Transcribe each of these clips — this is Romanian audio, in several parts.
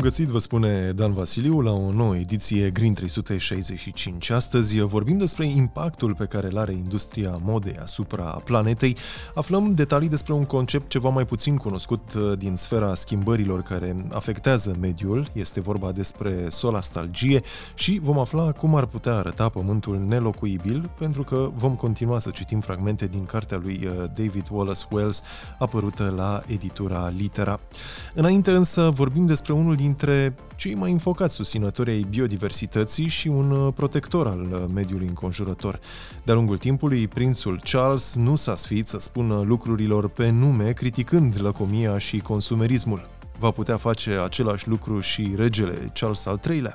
găsit, vă spune Dan Vasiliu, la o nouă ediție Green 365. Astăzi vorbim despre impactul pe care îl are industria modei asupra planetei. Aflăm detalii despre un concept ceva mai puțin cunoscut uh, din sfera schimbărilor care afectează mediul. Este vorba despre solastalgie și vom afla cum ar putea arăta pământul nelocuibil, pentru că vom continua să citim fragmente din cartea lui uh, David Wallace Wells, apărută la editura Litera. Înainte însă vorbim despre unul dintre cei mai înfocați susținători ai biodiversității și un uh, protector al uh, mediului înconjurător. De-a lungul timpului, prințul Charles nu s-a sfiit să spună lucrurilor pe nume, criticând lăcomia și consumerismul. Va putea face același lucru și regele Charles al III-lea?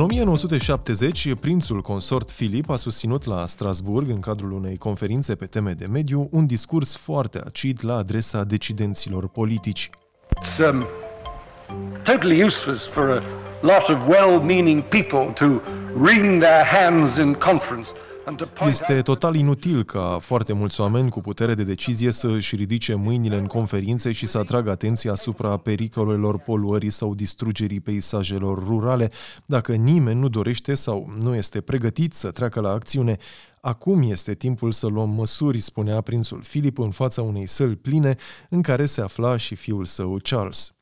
În 1970, prințul consort Filip a susținut la Strasburg, în cadrul unei conferințe pe teme de mediu, un discurs foarte acid la adresa decidenților politici. It's um, totally useless for a lot of well-meaning people to wring their hands in conference este total inutil ca foarte mulți oameni cu putere de decizie să își ridice mâinile în conferințe și să atragă atenția asupra pericolelor poluării sau distrugerii peisajelor rurale, dacă nimeni nu dorește sau nu este pregătit să treacă la acțiune. Acum este timpul să luăm măsuri, spunea prințul Filip în fața unei săli pline în care se afla și fiul său Charles.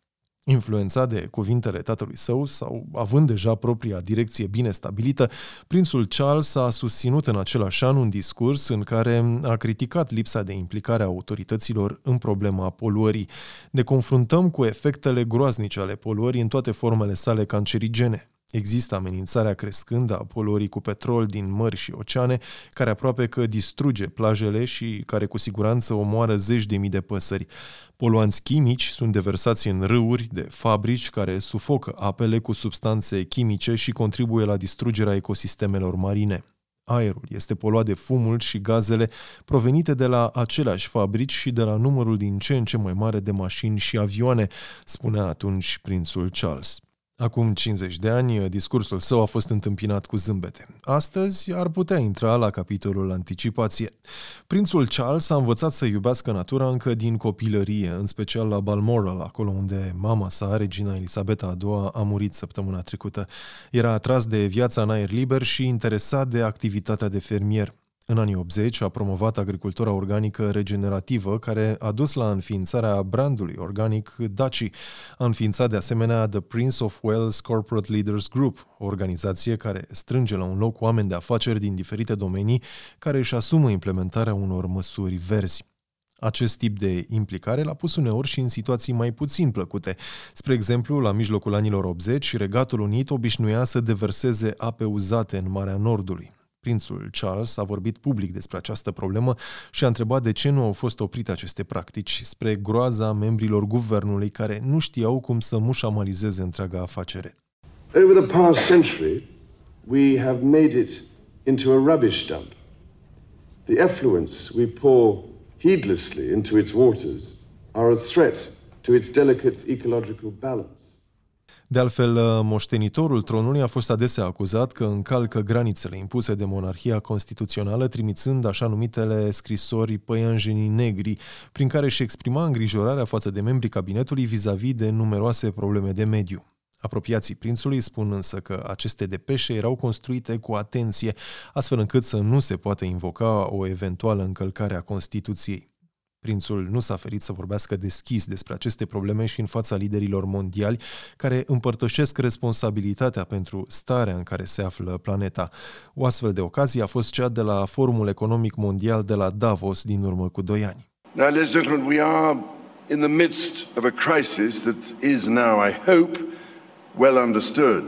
Influențat de cuvintele tatălui său sau având deja propria direcție bine stabilită, prințul Charles a susținut în același an un discurs în care a criticat lipsa de implicare a autorităților în problema poluării. Ne confruntăm cu efectele groaznice ale poluării în toate formele sale cancerigene. Există amenințarea crescândă a poluării cu petrol din mări și oceane, care aproape că distruge plajele și care cu siguranță omoară zeci de mii de păsări. Poluanți chimici sunt deversați în râuri de fabrici care sufocă apele cu substanțe chimice și contribuie la distrugerea ecosistemelor marine. Aerul este poluat de fumul și gazele provenite de la aceleași fabrici și de la numărul din ce în ce mai mare de mașini și avioane, spunea atunci prințul Charles. Acum 50 de ani, discursul său a fost întâmpinat cu zâmbete. Astăzi ar putea intra la capitolul anticipație. Prințul Charles a învățat să iubească natura încă din copilărie, în special la Balmoral, acolo unde mama sa, regina Elisabeta a II, a murit săptămâna trecută. Era atras de viața în aer liber și interesat de activitatea de fermier. În anii 80 a promovat agricultura organică regenerativă, care a dus la înființarea brandului organic Daci. A înființat de asemenea The Prince of Wales Corporate Leaders Group, o organizație care strânge la un loc oameni de afaceri din diferite domenii care își asumă implementarea unor măsuri verzi. Acest tip de implicare l-a pus uneori și în situații mai puțin plăcute. Spre exemplu, la mijlocul anilor 80, Regatul Unit obișnuia să deverseze ape uzate în Marea Nordului. Prințul Charles a vorbit public despre această problemă și a întrebat de ce nu au fost oprite aceste practici spre groaza membrilor guvernului care nu știau cum să mușamalizeze întreaga afacere. Over the past century, we have made it into a rubbish dump. The effluents we pour heedlessly into its waters are a threat to its delicate ecological balance. De altfel, uh, moștenitorul tronului a fost adesea acuzat că încalcă granițele impuse de monarhia constituțională, trimițând așa numitele scrisori păianjenii negri, prin care își exprima îngrijorarea față de membrii cabinetului vis-a-vis de numeroase probleme de mediu. Apropiații prințului spun însă că aceste depeșe erau construite cu atenție, astfel încât să nu se poată invoca o eventuală încălcare a Constituției. Prințul nu s-a ferit să vorbească deschis despre aceste probleme și în fața liderilor mondiali care împărtășesc responsabilitatea pentru starea în care se află planeta. O astfel de ocazie a fost cea de la Forumul Economic Mondial de la Davos din urmă cu doi ani. Now, ladies and gentlemen, we are in the midst of a crisis that is now, I hope, well understood.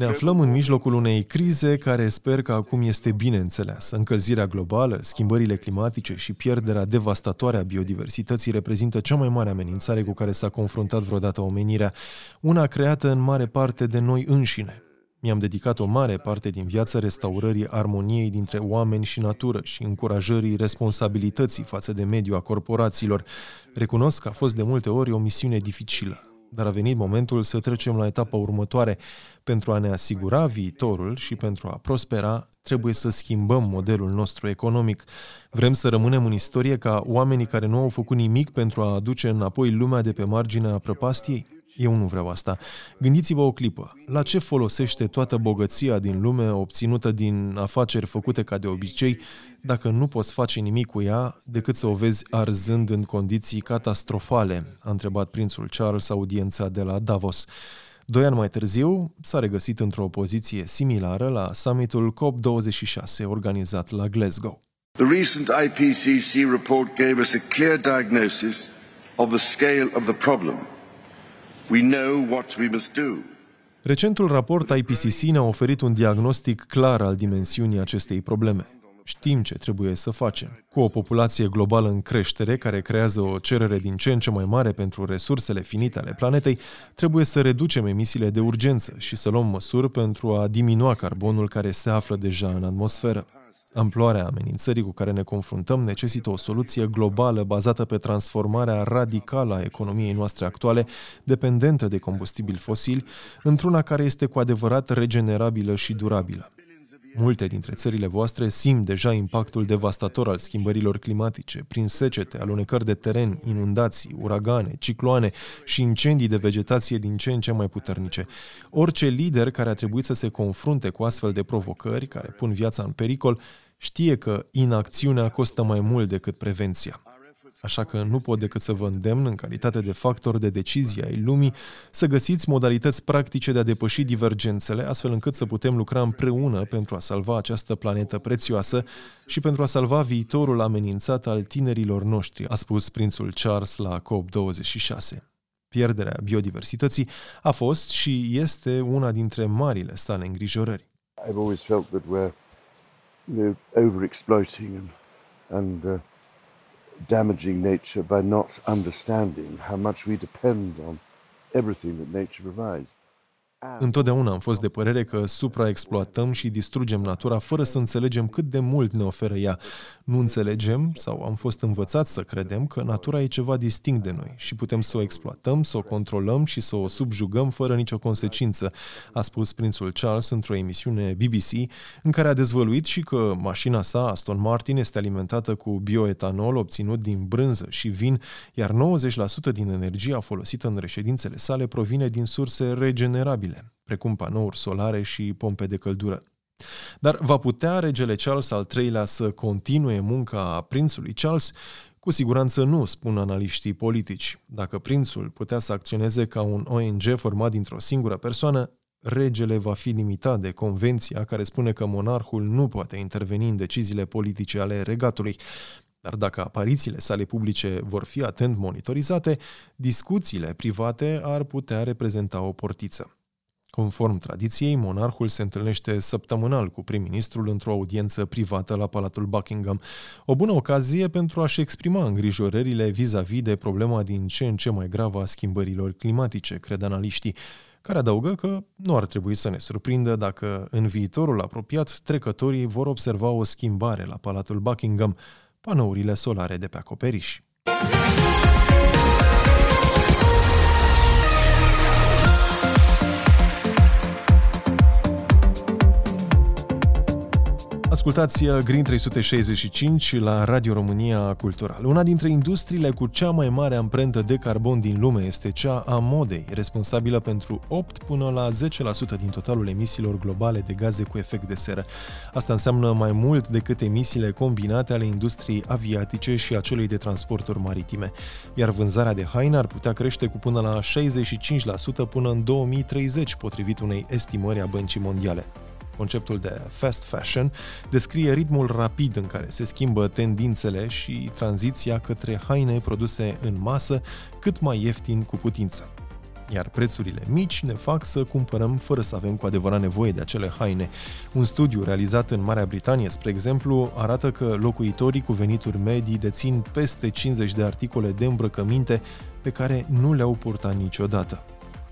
Ne aflăm în mijlocul unei crize care sper că acum este bine înțeleasă. Încălzirea globală, schimbările climatice și pierderea devastatoare a biodiversității reprezintă cea mai mare amenințare cu care s-a confruntat vreodată omenirea, una creată în mare parte de noi înșine. Mi-am dedicat o mare parte din viață restaurării armoniei dintre oameni și natură și încurajării responsabilității față de mediul a corporațiilor. Recunosc că a fost de multe ori o misiune dificilă dar a venit momentul să trecem la etapa următoare pentru a ne asigura viitorul și pentru a prospera Trebuie să schimbăm modelul nostru economic. Vrem să rămânem în istorie ca oamenii care nu au făcut nimic pentru a aduce înapoi lumea de pe marginea prăpastiei? Eu nu vreau asta. Gândiți-vă o clipă. La ce folosește toată bogăția din lume obținută din afaceri făcute ca de obicei, dacă nu poți face nimic cu ea decât să o vezi arzând în condiții catastrofale? A întrebat prințul Charles audiența de la Davos. Doi ani mai târziu, s-a regăsit într-o poziție similară la summitul COP26 organizat la Glasgow. The recent IPCC report gave us a clear diagnosis of the scale of the problem. We know what we must do. Recentul raport IPCC ne-a oferit un diagnostic clar al dimensiunii acestei probleme. Știm ce trebuie să facem. Cu o populație globală în creștere, care creează o cerere din ce în ce mai mare pentru resursele finite ale planetei, trebuie să reducem emisiile de urgență și să luăm măsuri pentru a diminua carbonul care se află deja în atmosferă. Amploarea amenințării cu care ne confruntăm necesită o soluție globală bazată pe transformarea radicală a economiei noastre actuale, dependentă de combustibili fosili, într-una care este cu adevărat regenerabilă și durabilă. Multe dintre țările voastre simt deja impactul devastator al schimbărilor climatice, prin secete, alunecări de teren, inundații, uragane, cicloane și incendii de vegetație din ce în ce mai puternice. Orice lider care a trebuit să se confrunte cu astfel de provocări, care pun viața în pericol, știe că inacțiunea costă mai mult decât prevenția. Așa că nu pot decât să vă îndemn, în calitate de factor de decizie ai lumii, să găsiți modalități practice de a depăși divergențele, astfel încât să putem lucra împreună pentru a salva această planetă prețioasă și pentru a salva viitorul amenințat al tinerilor noștri, a spus prințul Charles la COP26. Pierderea biodiversității a fost și este una dintre marile sale îngrijorări. I've always felt that we're you know, overexploiting and, and uh, damaging nature by not understanding how much we depend on everything that nature provides. Întotdeauna am fost de părere că supraexploatăm și distrugem natura fără să înțelegem cât de mult ne oferă ea. Nu înțelegem sau am fost învățați să credem că natura e ceva distinct de noi și putem să o exploatăm, să o controlăm și să o subjugăm fără nicio consecință, a spus prințul Charles într-o emisiune BBC în care a dezvăluit și că mașina sa, Aston Martin, este alimentată cu bioetanol obținut din brânză și vin, iar 90% din energia folosită în reședințele sale provine din surse regenerabile posibile, precum panouri solare și pompe de căldură. Dar va putea regele Charles al III-lea să continue munca prințului Charles? Cu siguranță nu, spun analiștii politici. Dacă prințul putea să acționeze ca un ONG format dintr-o singură persoană, regele va fi limitat de convenția care spune că monarhul nu poate interveni în deciziile politice ale regatului. Dar dacă aparițiile sale publice vor fi atent monitorizate, discuțiile private ar putea reprezenta o portiță. Conform tradiției, monarhul se întâlnește săptămânal cu prim-ministrul într-o audiență privată la Palatul Buckingham. O bună ocazie pentru a-și exprima îngrijorările vis-a-vis de problema din ce în ce mai gravă a schimbărilor climatice, cred analiștii, care adaugă că nu ar trebui să ne surprindă dacă în viitorul apropiat trecătorii vor observa o schimbare la Palatul Buckingham, panourile solare de pe acoperiș. Ascultați uh, Green 365 la Radio România Cultural. Una dintre industriile cu cea mai mare amprentă de carbon din lume este cea a modei, responsabilă pentru 8 până la 10% din totalul emisiilor globale de gaze cu efect de seră. Asta înseamnă mai mult decât emisiile combinate ale industriei aviatice și a celei de transporturi maritime. Iar vânzarea de haine ar putea crește cu până la 65% până în 2030, potrivit unei estimări a Băncii Mondiale. Conceptul de fast fashion descrie ritmul rapid în care se schimbă tendințele și tranziția către haine produse în masă cât mai ieftin cu putință. Iar prețurile mici ne fac să cumpărăm fără să avem cu adevărat nevoie de acele haine. Un studiu realizat în Marea Britanie, spre exemplu, arată că locuitorii cu venituri medii dețin peste 50 de articole de îmbrăcăminte pe care nu le-au purtat niciodată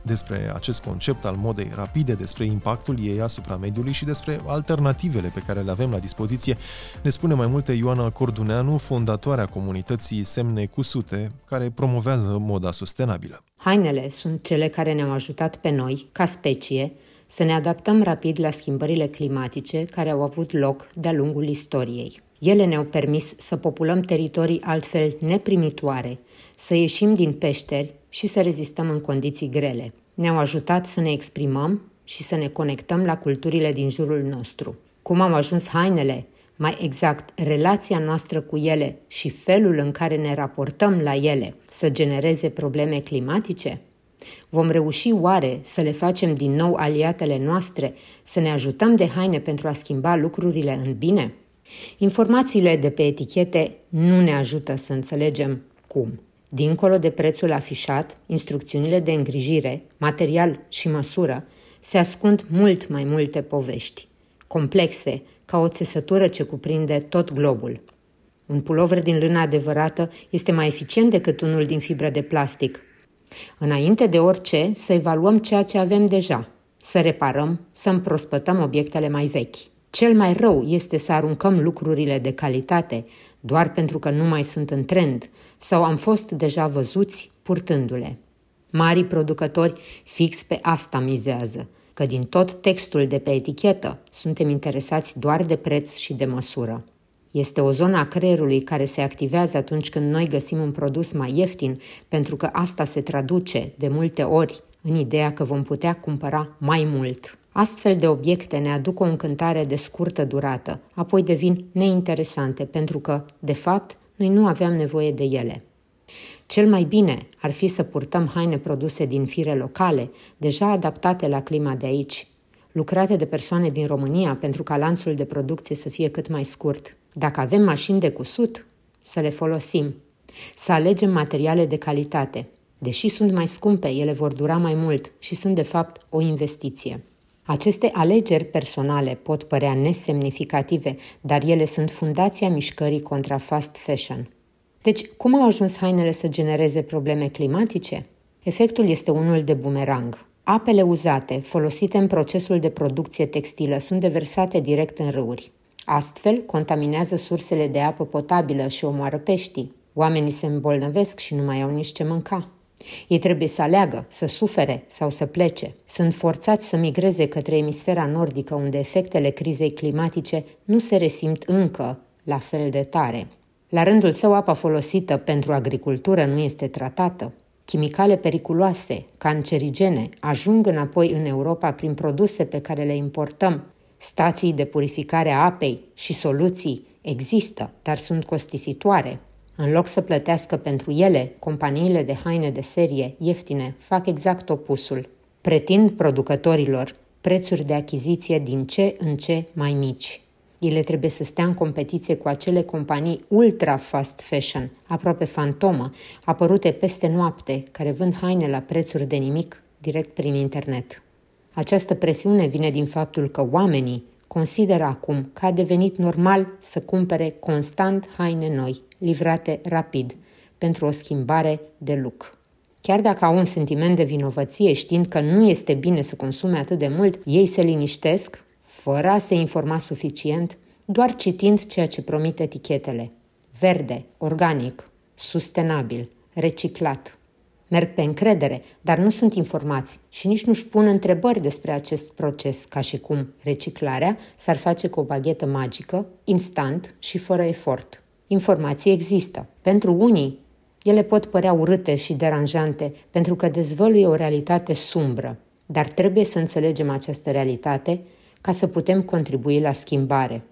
despre acest concept al modei rapide, despre impactul ei asupra mediului și despre alternativele pe care le avem la dispoziție, ne spune mai multe Ioana Corduneanu, fondatoarea comunității Semne cu Sute, care promovează moda sustenabilă. Hainele sunt cele care ne-au ajutat pe noi, ca specie, să ne adaptăm rapid la schimbările climatice care au avut loc de-a lungul istoriei. Ele ne-au permis să populăm teritorii altfel neprimitoare, să ieșim din peșteri și să rezistăm în condiții grele. Ne-au ajutat să ne exprimăm și să ne conectăm la culturile din jurul nostru. Cum am ajuns hainele, mai exact relația noastră cu ele și felul în care ne raportăm la ele să genereze probleme climatice? Vom reuși oare să le facem din nou aliatele noastre, să ne ajutăm de haine pentru a schimba lucrurile în bine? Informațiile de pe etichete nu ne ajută să înțelegem cum. Dincolo de prețul afișat, instrucțiunile de îngrijire, material și măsură, se ascund mult mai multe povești, complexe, ca o țesătură ce cuprinde tot globul. Un pulover din lână adevărată este mai eficient decât unul din fibră de plastic. Înainte de orice, să evaluăm ceea ce avem deja, să reparăm, să împrospătăm obiectele mai vechi. Cel mai rău este să aruncăm lucrurile de calitate doar pentru că nu mai sunt în trend sau am fost deja văzuți purtându-le. Marii producători fix pe asta mizează, că din tot textul de pe etichetă suntem interesați doar de preț și de măsură. Este o zonă a creierului care se activează atunci când noi găsim un produs mai ieftin, pentru că asta se traduce de multe ori în ideea că vom putea cumpăra mai mult. Astfel de obiecte ne aduc o încântare de scurtă durată, apoi devin neinteresante pentru că, de fapt, noi nu aveam nevoie de ele. Cel mai bine ar fi să purtăm haine produse din fire locale, deja adaptate la clima de aici, lucrate de persoane din România pentru ca lanțul de producție să fie cât mai scurt. Dacă avem mașini de cusut, să le folosim. Să alegem materiale de calitate. Deși sunt mai scumpe, ele vor dura mai mult și sunt de fapt o investiție. Aceste alegeri personale pot părea nesemnificative, dar ele sunt fundația mișcării contra fast fashion. Deci, cum au ajuns hainele să genereze probleme climatice? Efectul este unul de bumerang. Apele uzate, folosite în procesul de producție textilă, sunt deversate direct în râuri. Astfel, contaminează sursele de apă potabilă și omoară peștii. Oamenii se îmbolnăvesc și nu mai au nici ce mânca. Ei trebuie să aleagă, să sufere sau să plece. Sunt forțați să migreze către emisfera nordică, unde efectele crizei climatice nu se resimt încă la fel de tare. La rândul său, apa folosită pentru agricultură nu este tratată. Chimicale periculoase, cancerigene, ajung înapoi în Europa prin produse pe care le importăm. Stații de purificare a apei și soluții există, dar sunt costisitoare. În loc să plătească pentru ele, companiile de haine de serie ieftine fac exact opusul. Pretind producătorilor prețuri de achiziție din ce în ce mai mici. Ele trebuie să stea în competiție cu acele companii ultra fast fashion, aproape fantomă, apărute peste noapte, care vând haine la prețuri de nimic direct prin internet. Această presiune vine din faptul că oamenii consideră acum că a devenit normal să cumpere constant haine noi, livrate rapid, pentru o schimbare de look. Chiar dacă au un sentiment de vinovăție știind că nu este bine să consume atât de mult, ei se liniștesc fără a se informa suficient, doar citind ceea ce promit etichetele. Verde, organic, sustenabil, reciclat. Merg pe încredere, dar nu sunt informați și nici nu-și pun întrebări despre acest proces, ca și cum reciclarea s-ar face cu o baghetă magică, instant și fără efort. Informații există. Pentru unii, ele pot părea urâte și deranjante pentru că dezvăluie o realitate sumbră, dar trebuie să înțelegem această realitate ca să putem contribui la schimbare.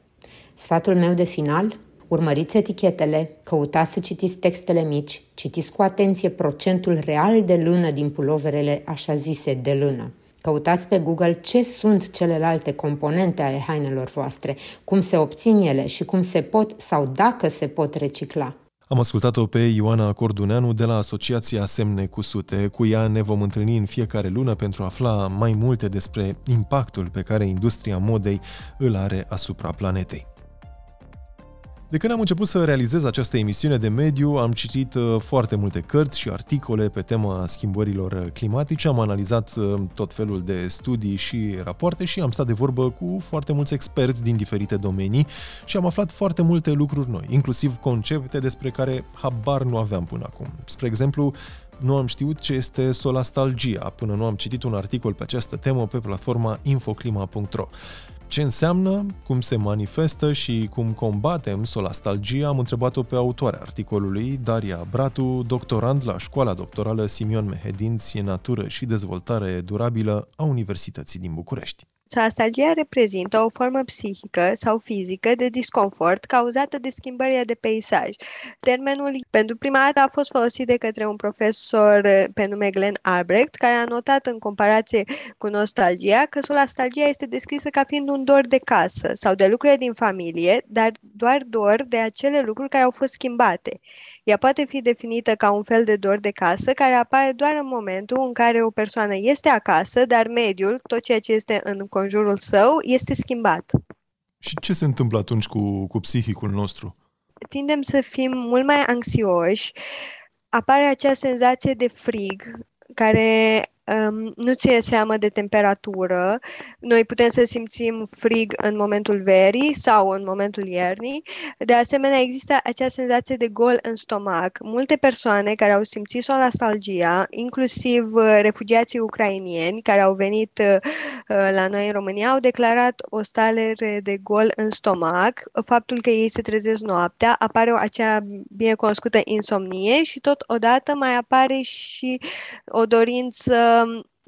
Sfatul meu de final? Urmăriți etichetele, căutați să citiți textele mici, citiți cu atenție procentul real de lână din puloverele așa zise de lână. Căutați pe Google ce sunt celelalte componente ale hainelor voastre, cum se obțin ele și cum se pot sau dacă se pot recicla. Am ascultat-o pe Ioana Corduneanu de la Asociația Semne cu Sute. Cu ea ne vom întâlni în fiecare lună pentru a afla mai multe despre impactul pe care industria modei îl are asupra planetei. De când am început să realizez această emisiune de mediu, am citit uh, foarte multe cărți și articole pe tema schimbărilor climatice, am analizat uh, tot felul de studii și rapoarte și am stat de vorbă cu foarte mulți experți din diferite domenii și am aflat foarte multe lucruri noi, inclusiv concepte despre care habar nu aveam până acum. Spre exemplu, nu am știut ce este solastalgia până nu am citit un articol pe această temă pe platforma infoclima.ro. Ce înseamnă, cum se manifestă și cum combatem solastalgia, am întrebat-o pe autoarea articolului, Daria Bratu, doctorand la Școala Doctorală Simion Mehedinți, Natură și Dezvoltare Durabilă a Universității din București. Nostalgia reprezintă o formă psihică sau fizică de disconfort cauzată de schimbările de peisaj. Termenul pentru prima dată a fost folosit de către un profesor pe nume Glenn Albrecht, care a notat în comparație cu nostalgia că solastalgia este descrisă ca fiind un dor de casă sau de lucruri din familie, dar doar dor de acele lucruri care au fost schimbate. Ea poate fi definită ca un fel de dor de casă care apare doar în momentul în care o persoană este acasă, dar mediul, tot ceea ce este în conjurul său, este schimbat. Și ce se întâmplă atunci cu, cu psihicul nostru? Tindem să fim mult mai anxioși, apare acea senzație de frig care um, nu ține seamă de temperatură. Noi putem să simțim frig în momentul verii sau în momentul iernii. De asemenea, există acea senzație de gol în stomac. Multe persoane care au simțit solastalgia, inclusiv uh, refugiații ucrainieni care au venit uh, la noi în România, au declarat o stare de gol în stomac, faptul că ei se trezesc noaptea, apare o acea bine cunoscută insomnie și tot odată mai apare și o dorință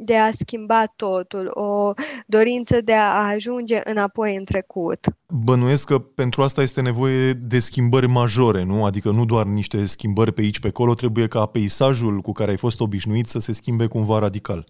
de a schimba totul, o dorință de a ajunge înapoi în trecut. Bănuiesc că pentru asta este nevoie de schimbări majore, nu? Adică nu doar niște schimbări pe aici, pe acolo, trebuie ca peisajul cu care ai fost obișnuit să se schimbe cumva radical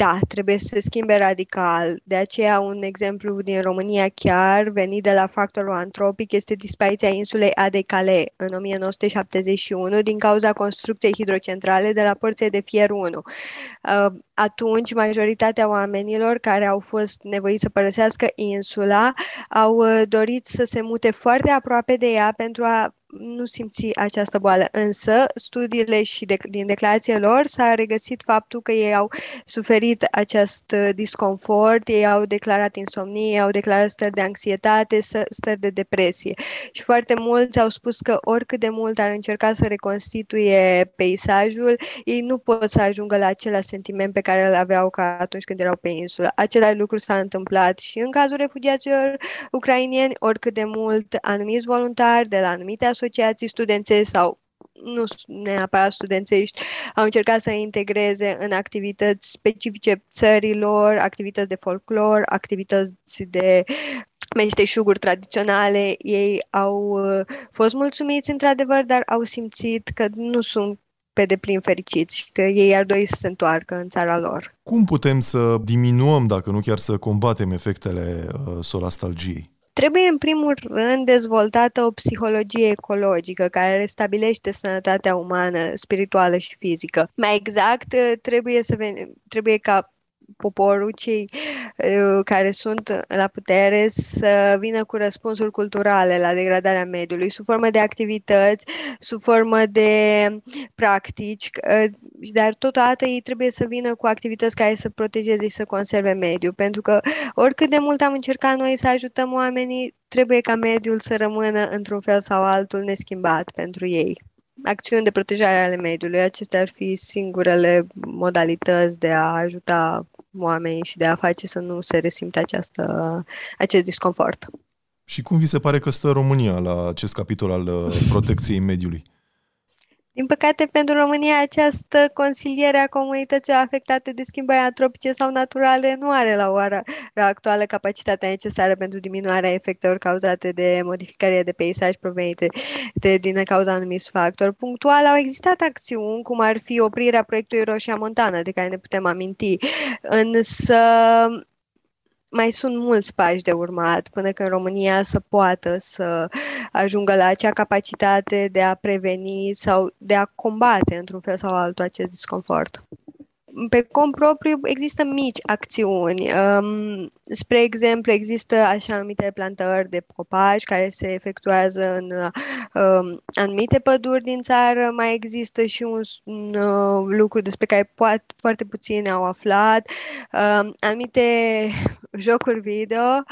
da, trebuie să se schimbe radical. De aceea, un exemplu din România chiar, venit de la factorul antropic, este dispariția insulei Adecale în 1971 din cauza construcției hidrocentrale de la părțile de fier 1. Uh, atunci, majoritatea oamenilor care au fost nevoiți să părăsească insula au uh, dorit să se mute foarte aproape de ea pentru a nu simți această boală, însă studiile și de, din declarația lor s-a regăsit faptul că ei au suferit acest disconfort, ei au declarat insomnie, au declarat stări de anxietate, stări de depresie. Și foarte mulți au spus că oricât de mult ar încerca să reconstituie peisajul, ei nu pot să ajungă la același sentiment pe care îl aveau ca atunci când erau pe insulă. Același lucru s-a întâmplat și în cazul refugiaților ucrainieni, oricât de mult anumiți voluntari de la anumite asociații studențești sau nu neapărat studențești, au încercat să integreze în activități specifice țărilor, activități de folclor, activități de meșteșuguri tradiționale. Ei au uh, fost mulțumiți într-adevăr, dar au simțit că nu sunt pe deplin fericiți și că ei ar dori să se întoarcă în țara lor. Cum putem să diminuăm, dacă nu chiar să combatem efectele uh, solastalgiei? Trebuie, în primul rând, dezvoltată o psihologie ecologică care restabilește sănătatea umană, spirituală și fizică. Mai exact, trebuie, să ven- trebuie ca poporul, cei uh, care sunt la putere, să vină cu răspunsuri culturale la degradarea mediului, sub formă de activități, sub formă de practici, uh, dar totodată ei trebuie să vină cu activități care să protejeze și să conserve mediul, pentru că oricât de mult am încercat noi să ajutăm oamenii, trebuie ca mediul să rămână într-un fel sau altul neschimbat pentru ei acțiuni de protejare ale mediului. Acestea ar fi singurele modalități de a ajuta oamenii și de a face să nu se resimte această, acest disconfort. Și cum vi se pare că stă România la acest capitol al uh, protecției mediului? Din păcate, pentru România, această consiliere a comunităților afectate de schimbări antropice sau naturale nu are la ora actuală capacitatea necesară pentru diminuarea efectelor cauzate de modificările de peisaj provenite de, din cauza anumiți factori. Punctual au existat acțiuni, cum ar fi oprirea proiectului Roșia Montană, de care ne putem aminti, însă mai sunt mulți pași de urmat până când România să poată să ajungă la acea capacitate de a preveni sau de a combate într-un fel sau altul acest disconfort. Pe cont propriu există mici acțiuni. Um, spre exemplu, există așa numite plantări de propaj care se efectuează în um, anumite păduri din țară. Mai există și un, un uh, lucru despre care poate, foarte puțini au aflat. Um, anumite jocuri video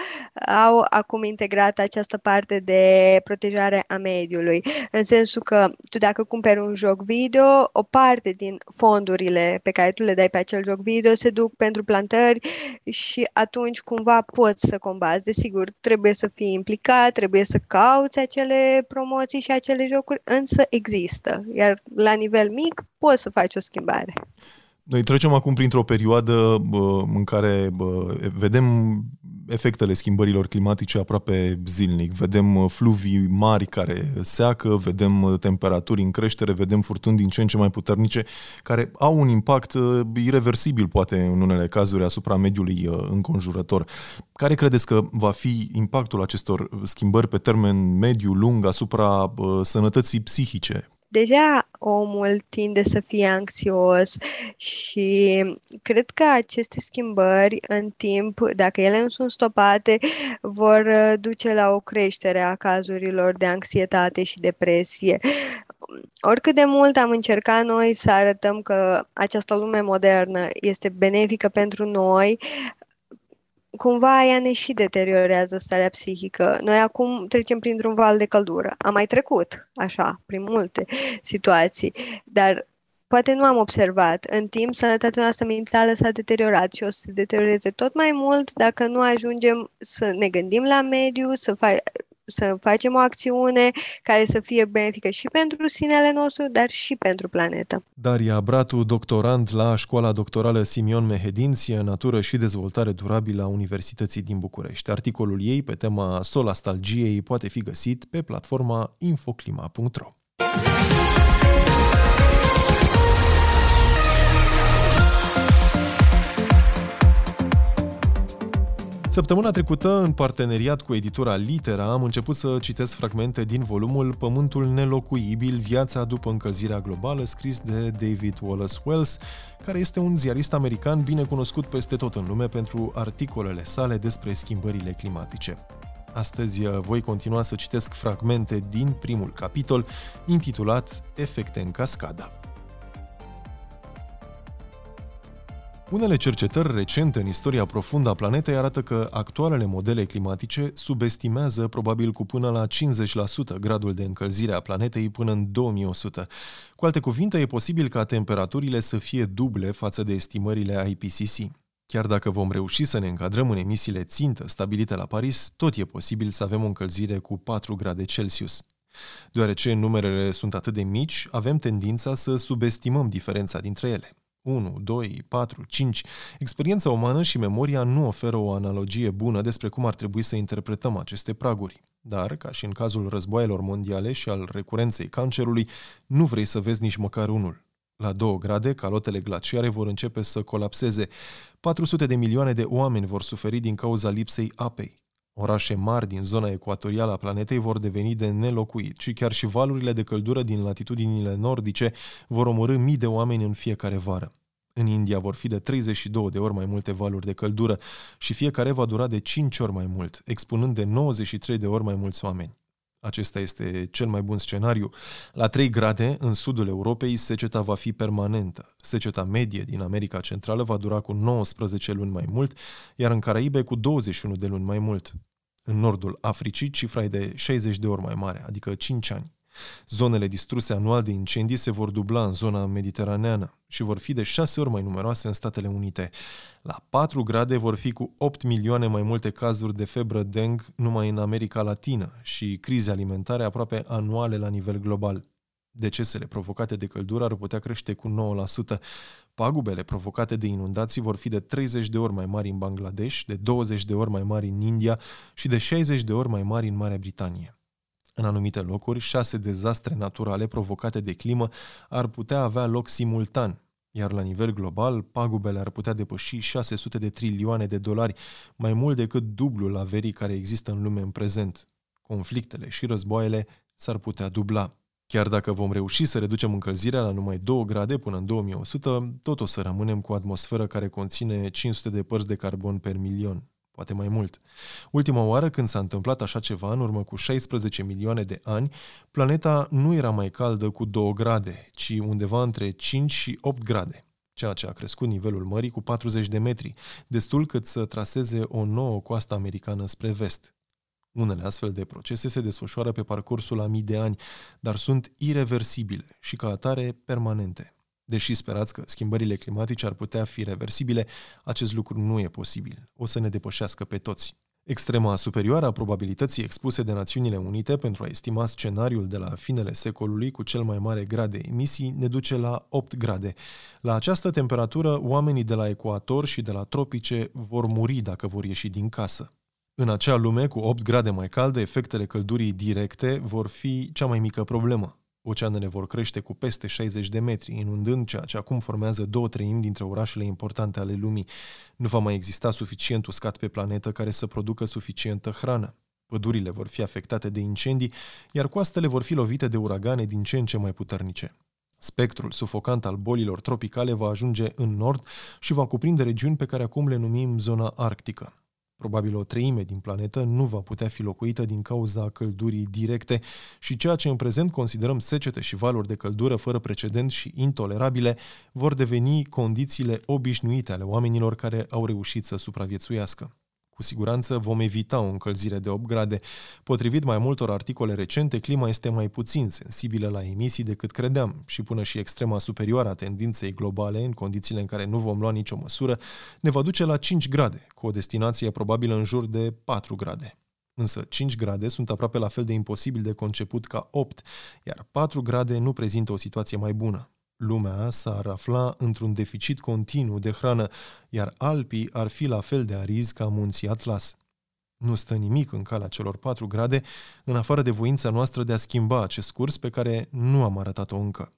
au acum integrat această parte de protejare a mediului, în sensul că tu dacă cumperi un joc video, o parte din fondurile pe care tu le dai pe acel joc video se duc pentru plantări și atunci cumva poți să combați. Desigur, trebuie să fii implicat, trebuie să cauți acele promoții și acele jocuri, însă există. Iar la nivel mic poți să faci o schimbare. Noi trecem acum printr-o perioadă bă, în care bă, vedem efectele schimbărilor climatice aproape zilnic. Vedem uh, fluvii mari care seacă, vedem uh, temperaturi în creștere, vedem furtuni din ce în ce mai puternice, care au un impact uh, irreversibil, poate în unele cazuri, asupra mediului înconjurător. Care credeți că va fi impactul acestor schimbări pe termen mediu, lung, asupra sănătății psihice deja omul tinde să fie anxios și cred că aceste schimbări în timp, dacă ele nu sunt stopate, vor uh, duce la o creștere a cazurilor de anxietate și depresie. Oricât de mult am încercat noi să arătăm că această lume modernă este benefică pentru noi, cumva ea ne și deteriorează starea psihică. Noi acum trecem printr-un val de căldură. Am mai trecut, așa, prin multe situații, dar poate nu am observat. În timp, sănătatea noastră mentală s-a deteriorat și o să se deterioreze tot mai mult dacă nu ajungem să ne gândim la mediu, să fa- să facem o acțiune care să fie benefică și pentru sinele nostru, dar și pentru planetă. Daria Bratu, doctorant la Școala Doctorală Simion Mehedinție, Natură și Dezvoltare Durabilă a Universității din București. Articolul ei pe tema solastalgiei poate fi găsit pe platforma infoclima.ro. Săptămâna trecută, în parteneriat cu editura Litera, am început să citesc fragmente din volumul Pământul nelocuibil, viața după încălzirea globală, scris de David Wallace Wells, care este un ziarist american bine cunoscut peste tot în lume pentru articolele sale despre schimbările climatice. Astăzi uh, voi continua să citesc fragmente din primul capitol, intitulat Efecte în cascadă. Unele cercetări recente în istoria profundă a planetei arată că actualele modele climatice subestimează probabil cu până la 50% gradul de încălzire a planetei până în 2100. Cu alte cuvinte, e posibil ca temperaturile să fie duble față de estimările IPCC. Chiar dacă vom reuși să ne încadrăm în emisiile țintă stabilite la Paris, tot e posibil să avem o încălzire cu 4 grade Celsius. Deoarece numerele sunt atât de mici, avem tendința să subestimăm diferența dintre ele. 1, 2, 4, 5. Experiența umană și memoria nu oferă o analogie bună despre cum ar trebui să interpretăm aceste praguri. Dar, ca și în cazul războaielor mondiale și al recurenței cancerului, nu vrei să vezi nici măcar unul. La 2 grade, calotele glaciare vor începe să colapseze. 400 de milioane de oameni vor suferi din cauza lipsei apei. Orașe mari din zona ecuatorială a planetei vor deveni de nelocuit și chiar și valurile de căldură din latitudinile nordice vor omorâ mii de oameni în fiecare vară. În India vor fi de 32 de ori mai multe valuri de căldură și fiecare va dura de 5 ori mai mult, expunând de 93 de ori mai mulți oameni. Acesta este cel mai bun scenariu. La 3 grade, în sudul Europei, seceta va fi permanentă. Seceta medie din America Centrală va dura cu 19 luni mai mult, iar în Caraibe cu 21 de luni mai mult. În nordul Africii, cifra e de 60 de ori mai mare, adică 5 ani. Zonele distruse anual de incendii se vor dubla în zona mediteraneană și vor fi de 6 ori mai numeroase în Statele Unite. La 4 grade vor fi cu 8 milioane mai multe cazuri de febră deng numai în America Latină și crize alimentare aproape anuale la nivel global. Decesele provocate de căldură ar putea crește cu 9%. Pagubele provocate de inundații vor fi de 30 de ori mai mari în Bangladesh, de 20 de ori mai mari în India și de 60 de ori mai mari în Marea Britanie. În anumite locuri, șase dezastre naturale provocate de climă ar putea avea loc simultan, iar la nivel global, pagubele ar putea depăși 600 de trilioane de dolari, mai mult decât dublul averii care există în lume în prezent. Conflictele și războaiele s-ar putea dubla. Chiar dacă vom reuși să reducem încălzirea la numai 2 grade până în 2100, tot o să rămânem cu o atmosferă care conține 500 de părți de carbon per milion, poate mai mult. Ultima oară când s-a întâmplat așa ceva, în urmă cu 16 milioane de ani, planeta nu era mai caldă cu 2 grade, ci undeva între 5 și 8 grade ceea ce a crescut nivelul mării cu 40 de metri, destul cât să traseze o nouă coastă americană spre vest. Unele astfel de procese se desfășoară pe parcursul a mii de ani, dar sunt irreversibile și ca atare permanente. Deși sperați că schimbările climatice ar putea fi reversibile, acest lucru nu e posibil. O să ne depășească pe toți. Extrema superioară a probabilității expuse de Națiunile Unite pentru a estima scenariul de la finele secolului cu cel mai mare grad de emisii ne duce la 8 grade. La această temperatură, oamenii de la ecuator și de la tropice vor muri dacă vor ieși din casă. În acea lume cu 8 grade mai calde, efectele căldurii directe vor fi cea mai mică problemă. Oceanele vor crește cu peste 60 de metri, inundând ceea ce acum formează două treimi dintre orașele importante ale lumii. Nu va mai exista suficient uscat pe planetă care să producă suficientă hrană. Pădurile vor fi afectate de incendii, iar coastele vor fi lovite de uragane din ce în ce mai puternice. Spectrul sufocant al bolilor tropicale va ajunge în nord și va cuprinde regiuni pe care acum le numim zona arctică. Probabil o treime din planetă nu va putea fi locuită din cauza căldurii directe și ceea ce în prezent considerăm secete și valuri de căldură fără precedent și intolerabile vor deveni condițiile obișnuite ale oamenilor care au reușit să supraviețuiască. Cu siguranță vom evita o încălzire de 8 grade. Potrivit mai multor articole recente, clima este mai puțin sensibilă la emisii decât credeam și până și extrema superioară a tendinței globale, în condițiile în care nu vom lua nicio măsură, ne va duce la 5 grade, cu o destinație probabilă în jur de 4 grade. Însă 5 grade sunt aproape la fel de imposibil de conceput ca 8, iar 4 grade nu prezintă o situație mai bună. Lumea s-ar afla într-un deficit continuu de hrană, iar Alpii ar fi la fel de arizi ca munții Atlas. Nu stă nimic în calea celor patru grade, în afară de voința noastră de a schimba acest curs pe care nu am arătat-o încă.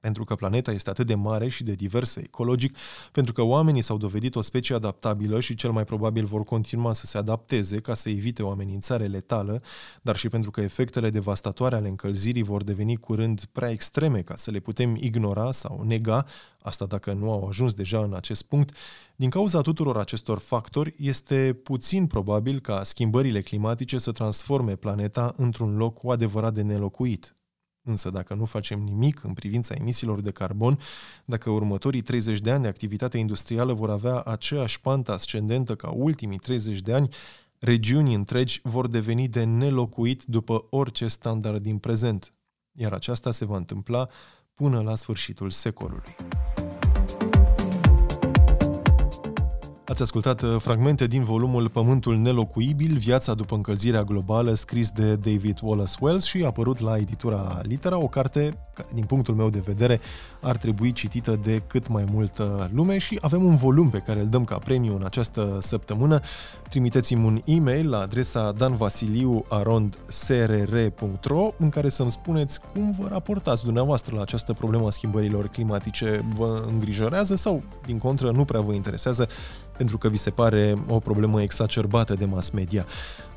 Pentru că planeta este atât de mare și de diversă ecologic, pentru că oamenii s-au dovedit o specie adaptabilă și cel mai probabil vor continua să se adapteze ca să evite o amenințare letală, dar și pentru că efectele devastatoare ale încălzirii vor deveni curând prea extreme ca să le putem ignora sau nega, asta dacă nu au ajuns deja în acest punct, din cauza tuturor acestor factori, este puțin probabil ca schimbările climatice să transforme planeta într-un loc cu adevărat de nelocuit, Însă dacă nu facem nimic în privința emisiilor de carbon, dacă următorii 30 de ani de activitate industrială vor avea aceeași pantă ascendentă ca ultimii 30 de ani, regiuni întregi vor deveni de nelocuit după orice standard din prezent. Iar aceasta se va întâmpla până la sfârșitul secolului. Ați ascultat uh, fragmente din volumul Pământul nelocuibil, viața după încălzirea globală, scris de David Wallace Wells și apărut la editura Litera, o carte care, din punctul meu de vedere, ar trebui citită de cât mai multă lume și avem un volum pe care îl dăm ca premiu în această săptămână. Trimiteți-mi un e-mail la adresa danvasiliu.srr.ro în care să-mi spuneți cum vă raportați dumneavoastră la această problemă a schimbărilor climatice. Vă îngrijorează sau, din contră, nu prea vă interesează? Pentru că vi se pare o problemă exacerbată de mass media.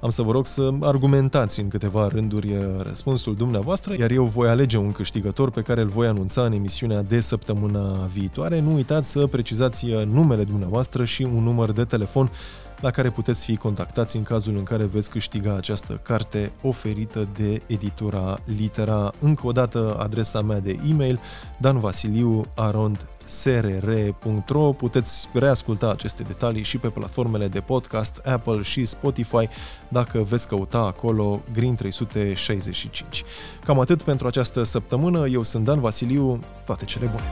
Am să vă rog să argumentați în câteva rânduri uh, răspunsul dumneavoastră, iar eu voi alege un câștigător pe care îl voi anunța în emisiunea de săptămâna viitoare. Nu uitați să precizați uh, numele dumneavoastră și un număr de telefon la care puteți fi contactați în cazul în care veți câștiga această carte oferită de editura Litera. Încă o dată adresa mea de e-mail danvasiliu.arond.srr.ro Puteți reasculta aceste detalii și pe platformele de podcast Apple și Spotify dacă veți căuta acolo Green 365. Cam atât pentru această săptămână. Eu sunt Dan Vasiliu. Toate cele bune!